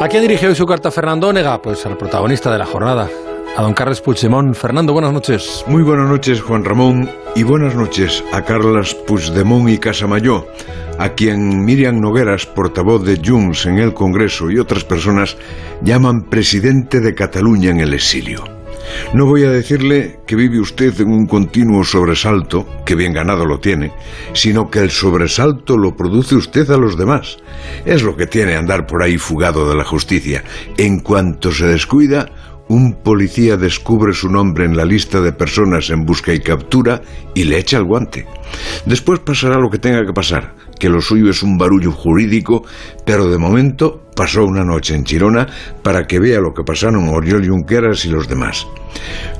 ¿A quién dirige hoy su carta Fernando Onega? Pues al protagonista de la jornada, a don Carlos Puigdemont. Fernando, buenas noches. Muy buenas noches, Juan Ramón, y buenas noches a Carlos Puigdemont y Casamayó, a quien Miriam Nogueras, portavoz de Junts en el Congreso y otras personas llaman presidente de Cataluña en el exilio. No voy a decirle que vive usted en un continuo sobresalto, que bien ganado lo tiene, sino que el sobresalto lo produce usted a los demás. Es lo que tiene andar por ahí fugado de la justicia. En cuanto se descuida, un policía descubre su nombre en la lista de personas en busca y captura y le echa el guante. Después pasará lo que tenga que pasar, que lo suyo es un barullo jurídico, pero de momento pasó una noche en Chirona para que vea lo que pasaron Oriol Junqueras y los demás.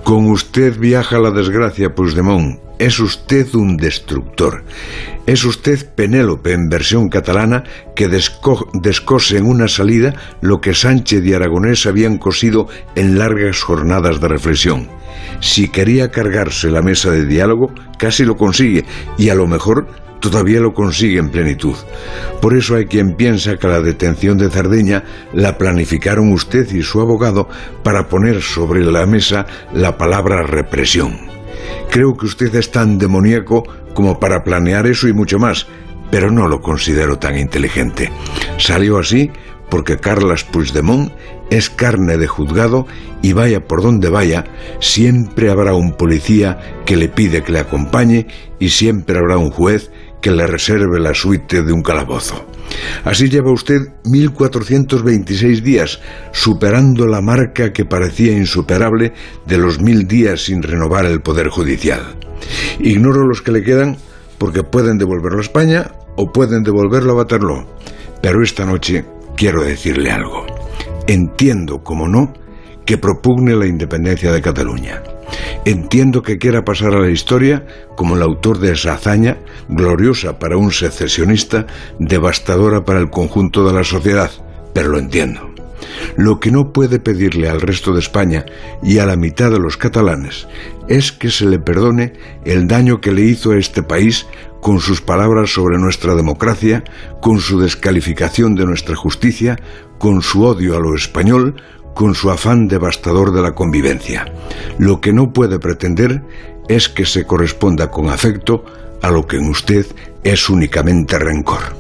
Con usted viaja la desgracia, Puigdemont. Es usted un destructor. Es usted Penélope en versión catalana que descose en una salida lo que Sánchez y Aragonés habían cosido en largas jornadas de reflexión. Si quería cargarse la mesa de diálogo, casi lo consigue y a lo mejor todavía lo consigue en plenitud. Por eso hay quien piensa que la detención de Cerdeña la planificaron usted y su abogado para poner sobre la mesa la palabra represión. Creo que usted es tan demoníaco como para planear eso y mucho más, pero no lo considero tan inteligente. Salió así porque Carlas Puigdemont es carne de juzgado y vaya por donde vaya, siempre habrá un policía que le pide que le acompañe y siempre habrá un juez que le reserve la suite de un calabozo. Así lleva usted 1426 días, superando la marca que parecía insuperable de los mil días sin renovar el Poder Judicial. Ignoro los que le quedan porque pueden devolverlo a España o pueden devolverlo a Waterloo. Pero esta noche quiero decirle algo. Entiendo, como no, que propugne la independencia de Cataluña. Entiendo que quiera pasar a la historia como el autor de esa hazaña, gloriosa para un secesionista, devastadora para el conjunto de la sociedad, pero lo entiendo. Lo que no puede pedirle al resto de España y a la mitad de los catalanes es que se le perdone el daño que le hizo a este país con sus palabras sobre nuestra democracia, con su descalificación de nuestra justicia, con su odio a lo español, con su afán devastador de la convivencia. Lo que no puede pretender es que se corresponda con afecto a lo que en usted es únicamente rencor.